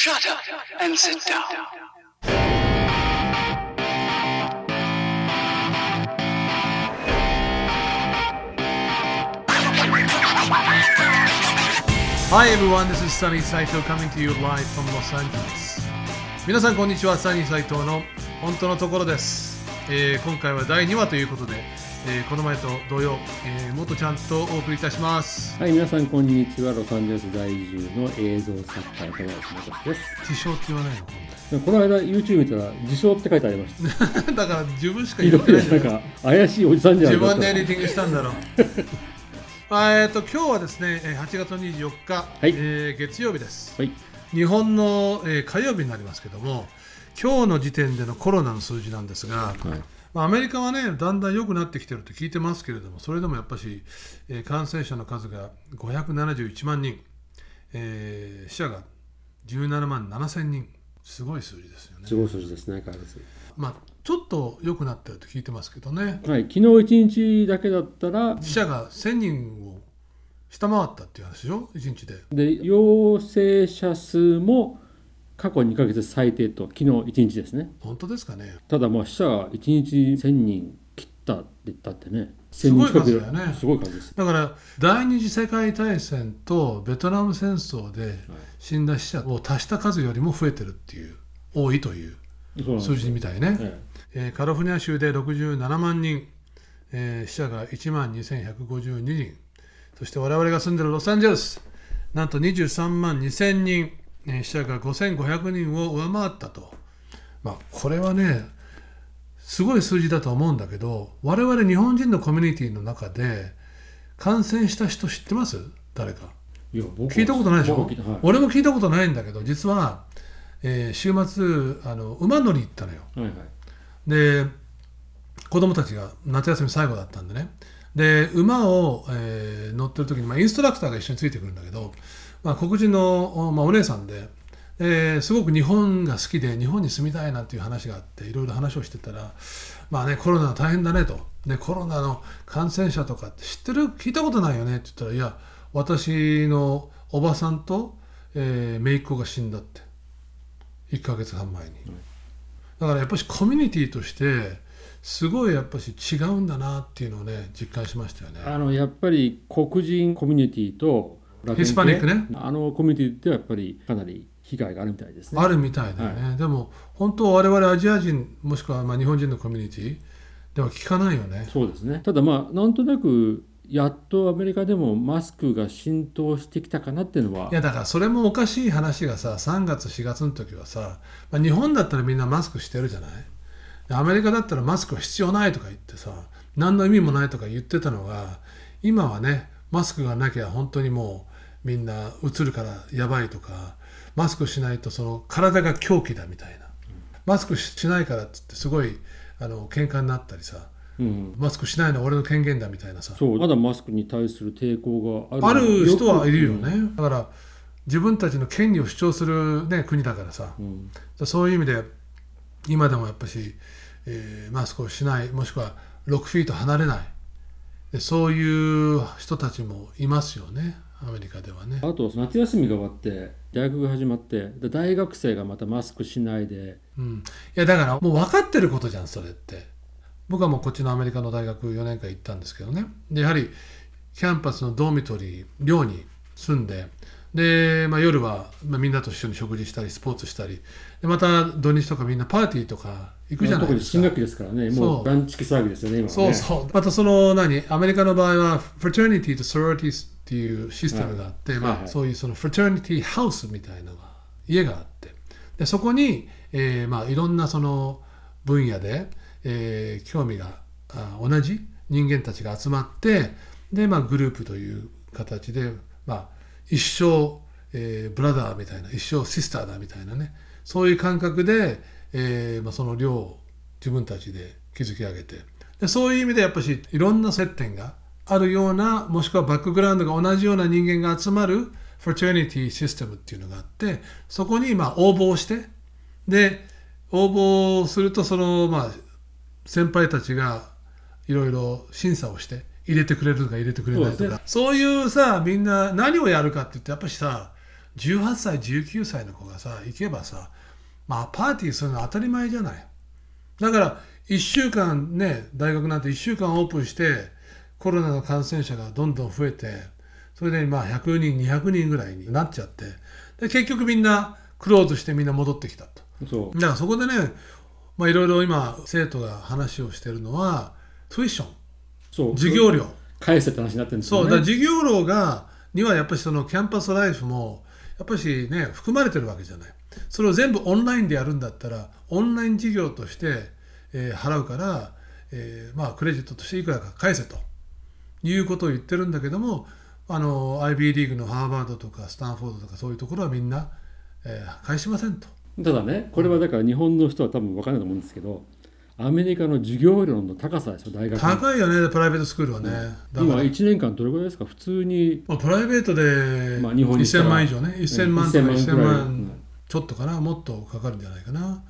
Shut up and sit down. Hi everyone, this is Sunny Saito coming to you live from Los Angeles. 皆さんこんにちは、サニーサイトの本当のところです。えー今回は第2話ということで、えーこの前と同様、えー、元ちゃんとお送りいたします。はい、皆さんこんにちは。ロサンゼルス在住の映像作家の山内元です。自称って言わないの？この間 YouTube 見たら自称って書いてありました。だから自分しかひ言って。ないなんんか怪しいおじさんじゃない自分でエディティングしたんだろう。あえー、と今日はですね、えー8月24日、いえー月曜日です。はい。日本の、えー火曜日になりますけども、今日の時点でのコロナの数字なんですが、はい。まあ、アメリカはね、だんだん良くなってきてると聞いてますけれども、それでもやっぱし、えー感染者の数が571万人、えー死者が17万7000人、すごい数字ですよねす。ごい数字ですね、相変わらず。まあ、ちょっと良くなってると聞いてますけどね、はい。昨日1日だけだったら、死者が1000人を下回ったっていう話でしょ、1日で。で、陽性者数も過去2ヶ月最低と、昨日1日ですね。本当ですかね。ただ、まあ死者が1日1000人切ったって言ったってね、1000すごい数だよね。すごい数です。だから第二次世界大戦とベトナム戦争で死んだ死者を足した数よりも増えてるっていう多いという数字みたいね、ええ。ーカリフォルニア州で67万人、えー死者が1万2152人。そして我々が住んでるロサンゼルスなんと23万2000人、えー死者が5500人を上回ったと、まあ、これはねすごい数字だと思うんだけど我々日本人のコミュニティの中で感染した人知ってます？誰か。えいや僕は聞いたことないでしょ、はい。俺も聞いたことないんだけど実は、えー週末あの馬乗り行ったのよ。はいはい。で子供たちが夏休み最後だったんでね。で馬を、えー乗ってる時に、まあ、インストラクターが一緒についてくるんだけど、まあ、黒人の、おまあ、お姉さんで、えーすごく日本が好きで日本に住みたいなっていう話があっていろいろ話をしてたらまあねコロナ大変だねと。でコロナの感染者とかって知ってる？聞いたことないよね？って言ったらいや私のおばさんと、えー姪っ子が死んだって。1ヶ月半前に。だからやっぱしコミュニティとしてすごいやっぱし違うんだなっていうのをね実感しましたよね。あのやっぱり黒人コミュニティとヒスパニックね。あのコミュニティではやっぱりかなり被害があるみたいですね。あるみたいだよね、でも本当我々アジア人もしくはまあ日本人のコミュニティでは聞かないよね。そうですね。ただまあなんとなくやっとアメリカでもマスクが浸透してきたかなっていうのはいやだからそれもおかしい話がさ3月4月の時はさ、まあ、日本だったらみんなマスクしてるじゃない？でアメリカだったらマスクは必要ないとか言ってさ何の意味もないとか言ってたのが今はねマスクがなきゃ本当にもうみんなうつるからやばいとかマスクしないとその体が狂気だみたいな。マスクしないからっつってすごいあの喧嘩になったりさ。うん、マスクしないのは俺の権限だみたいなさ。まだマスクに対する抵抗がある。ある人はいるようん。ね、だから自分たちの権利を主張する、ね、国だからさ、うん。そういう意味で今でもやっぱし、えーマスクをしないもしくは6フィート離れない。でそういう人たちもいますよねアメリカではね。あと夏休みが終わって大学が始まってで大学生がまたマスクしないで。うん、いやだからもう分かってることじゃんそれって。僕はもうこっちのアメリカの大学4年間行ったんですけどね。でやはりキャンパスのドーミトリー寮に住んでで、まあ、夜は、まあ、みんなと一緒に食事したりスポーツしたりでまた土日とかみんなパーティーとか行くじゃないですか。新学期ですからね。もうランチ期騒ぎですよね今はね。そうそう。またその何？アメリカの場合はフラテニティとソロリティっていうシステムがあって、まあ、はいはい。そういうそのフラテニティハウスみたいな家があって。でそこに、えーまあ、いろんなその分野で、えー興味があ同じ人間たちが集まってで、まあ、グループという形で、まあ、一生、えーブラザーみたいな一生シスターだみたいなねそういう感覚で、えーまあ、その寮を自分たちで築き上げて。でそういう意味でやっぱしいろんな接点があるようなもしくはバックグラウンドが同じような人間が集まるフラテニティシステムっていうのがあってそこにまあ応募をしてで応募するとそのまあ先輩たちがいろいろ審査をして入れてくれるとか入れてくれないとか。そういうさみんな何をやるかって言ってやっぱしさ18歳19歳の子がさ行けばさまあパーティーするの当たり前じゃない。だから1週間ね大学なんて1週間オープンしてコロナの感染者がどんどん増えてそれでまあ100人200人ぐらいになっちゃってで結局みんなクローズしてみんな戻ってきたと。そだからそこでねまあいろいろ今生徒が話をしてるのはトゥイッションうそう。授業料。返せって話になってるんですそう、よねだから授業料がにはやっぱりそのキャンパスライフもやっぱりね含まれてるわけじゃない。それを全部オンラインでやるんだったらオンライン授業として、えー払うから、えーまあクレジットとしていくらか返せということを言ってるんだけどもあの IB リーグのハーバードとかスタンフォードとかそういうところはみんな、えー返しませんと。ただねこれはだから日本の人は多分分からないと思うんですけどアメリカの授業料の高さですよ大学の高いよねプライベートスクールはね、だ今から1年間どれぐらいですか？普通に。まあプライベートでまあ日本にした1000ら万以上ね。1000万とか1000 1000くらい。万ちょっとかな。もっとかかるんじゃないかな。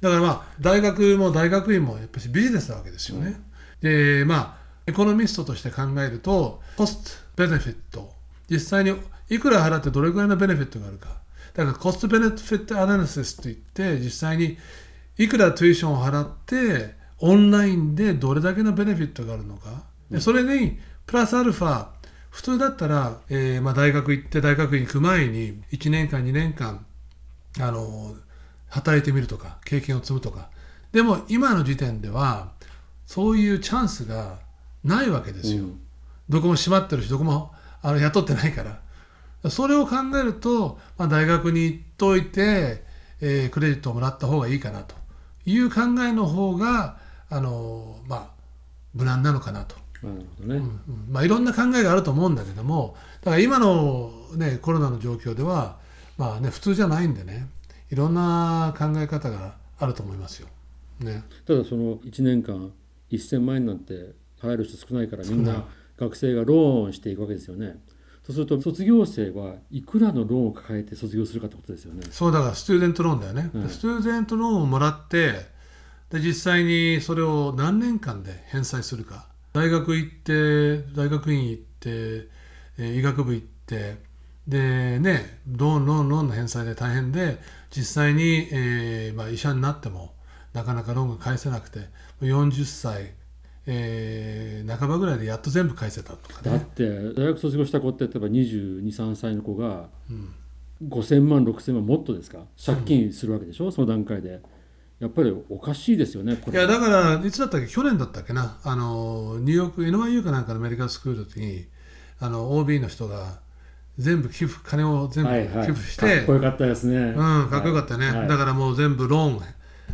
だからまあ大学も大学院もやっぱりビジネスなわけですよね、でまあエコノミストとして考えるとコストベネフィット。実際にいくら払ってどれぐらいのベネフィットがあるか。だからコストベネフィットアナリシスといって実際にいくらトゥイションを払ってオンラインでどれだけのベネフィットがあるのか。でそれにプラスアルファ普通だったら、えーまあ、大学行って大学院行く前に1年間2年間あの働いてみるとか経験を積むとか。でも今の時点ではそういうチャンスがないわけですよ、うん。どこも閉まってるしどこもあの雇ってないから。それを考えると、まあ、大学に行っといて、えークレジットをもらった方がいいかなと。いう考えの方があのまあ無難なのかなと、なるほどね、うんまあ、いろんな考えがあると思うんだけどもだから今の、ね、コロナの状況では、まあね、普通じゃないんでねいろんな考え方があると思いますよ。ね、ただその1年間1000万円なんて払える人少ないからみん少な学生がローンしていくわけですよね。そうすると卒業生はいくらのローンを抱えて卒業するかってことですよね。そうだからスチューデントローンだよね、うん。でスチューデントローンをもらってで実際にそれを何年間で返済するか。大学行って大学院行って、えー医学部行ってでねローンローンローンの返済で大変で実際に、えーまあ、医者になってもなかなかローンが返せなくて40歳、えー半ばぐらいでやっと全部返せたとかね。だって大学卒業した子って例えば223歳の子がうん。5000万6000万もっとですか？借金するわけでしょ、その段階で。やっぱりおかしいですよねいやだからいつだったっけ？去年だったっけな？あのニューヨーク NYU かなんかのメディカルスクールの時にあの OB の人が全部寄付金を全部はいはい。寄付して、かっこよかったですね。うんかっこよかったね、はい。はい。だからもう全部ローン、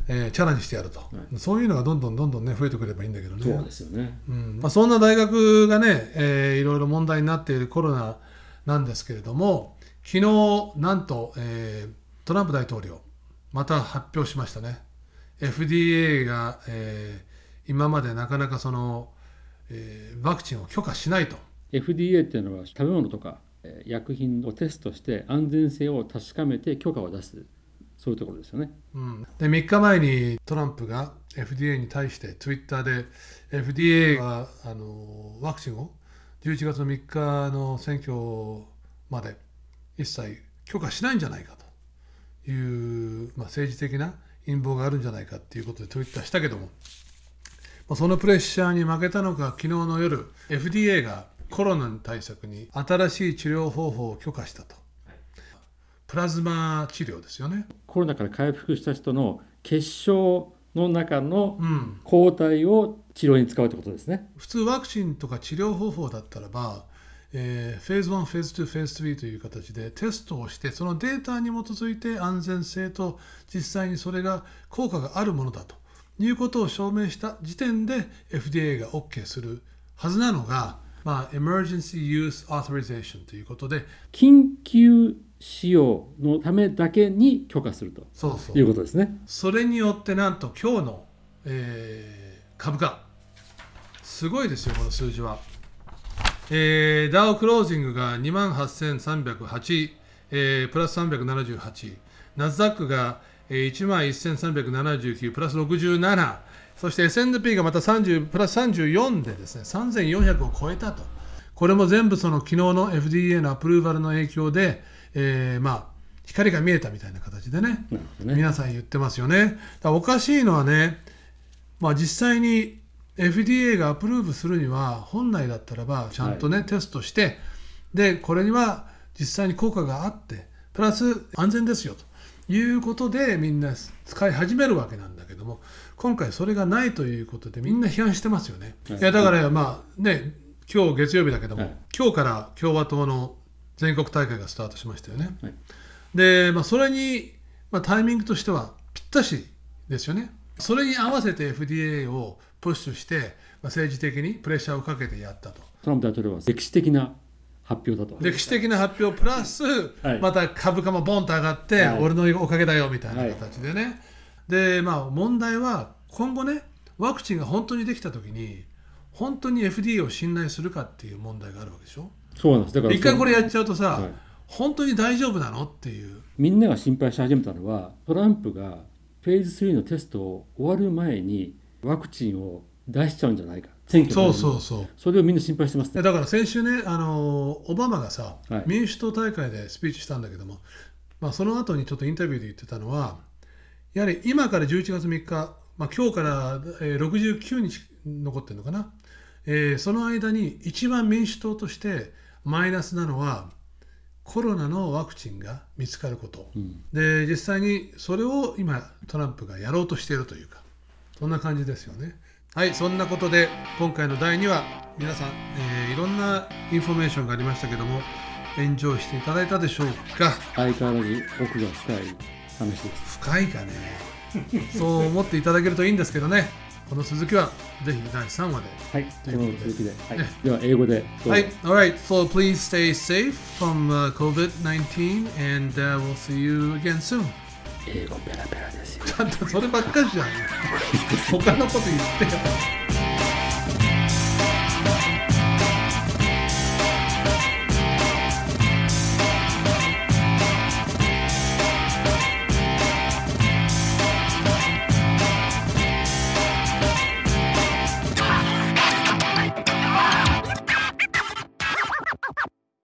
えーチャラにしてやると、い。そういうのがどんどんどんどんね増えてくればいいんだけどね。そうですよね。うん。まあ、そんな大学がね、えーいろいろ問題になっているコロナなんですけれども昨日なんと、えートランプ大統領また発表しましたね。FDA が、えー今までなかなかその、えーワクチンを許可しないと。FDA っていうのは食べ物とかえー薬品をテストして安全性を確かめて許可を出すそういうところですよねうん、で3日前にトランプが FDA に対して Twitter で FDA はあのワクチンを11月の3日の選挙まで一切許可しないんじゃないかという、まあ、政治的な陰謀があるんじゃないかということで Twitter したけども、まあ、そのプレッシャーに負けたのか昨日の夜 FDA がコロナ対策に新しい治療方法を許可したと。プラズマ治療ですよね。コロナから回復した人の結晶の中のうん、抗体を治療に使うってことですね。普通ワクチンとか治療方法だったらば、えーフェーズ1フェーズ2フェーズ3という形でテストをしてそのデータに基づいて安全性と実際にそれが効果があるものだと。いうことを証明した時点で FDA が OK するはずなのが、まあ、Emergency Use Authorization ということで緊急使用のためだけに許可するということですね。それによってなんと今日の、えー株価。すごいですよこの数字は、えーダウクロージングが2万8308、えープラス378ナスダックが、えー1万1379プラス67そして S&P がまた30プラス34でですね3400を超えたと。これも全部その昨日の FDA のアプローバルの影響で、えーまあ光が見えたみたいな形でねね。皆さん言ってますよね。だからおかしいのはね、まあ、実際に FDA がアプローブするには本来だったらばちゃんとね、テストしてでこれには実際に効果があってプラス安全ですよということでみんな使い始めるわけなんだけども今回それがないということでみんな批判してますよね。はいいやだからまあね今日月曜日だけども、はい今日から共和党の全国大会がスタートしましたよね。はいで、まあ、それに、まあ、タイミングとしてはぴったしですよね。それに合わせて FDA をプッシュして、まあ、政治的にプレッシャーをかけてやったと。トランプ大統領は歴史的な発表だと。歴史的な発表プラス、はいまた株価もボンと上がって、はい俺のおかげだよみたいな形でね。で、まあ、問題は今後ね、ワクチンが本当にできたときに、本当に FDA を信頼するかっていう問題があるわけでしょ。そうなんです。だから一回これやっちゃうとさ、はい。本当に大丈夫なの？っていう。みんなが心配し始めたのはトランプがフェーズ3のテストを終わる前にワクチンを出しちゃうんじゃないか。選挙そううそうそう。それをみんな心配してますいやだから先週ね、あのオバマがさ、はい。民主党大会でスピーチしたんだけども、まあ、その後にちょっとインタビューで言ってたのは、やはり今から11月3日、まあ、今日から、えー69日残ってるのかな、えーその間に一番民主党としてマイナスなのは、コロナのワクチンが見つかること、ん。で実際にそれを今トランプがやろうとしているというかそんな感じですよね。はいそんなことで今回の第2話皆さん、えーいろんなインフォメーションがありましたけどもエンジョイしていただいたでしょうか？相変わらず奥が深い話です。深いかね。そう思っていただけるといいんですけどねこの続きはぜひ第3話で。はいこの続きで、はい。ね。では英語で。はい。Alright so please stay safe from、uh, COVID-19 and、uh, we'll see you again soon. 英語ペラペラですよ。ちゃんとそればっかりじゃん。他のこと言ってよ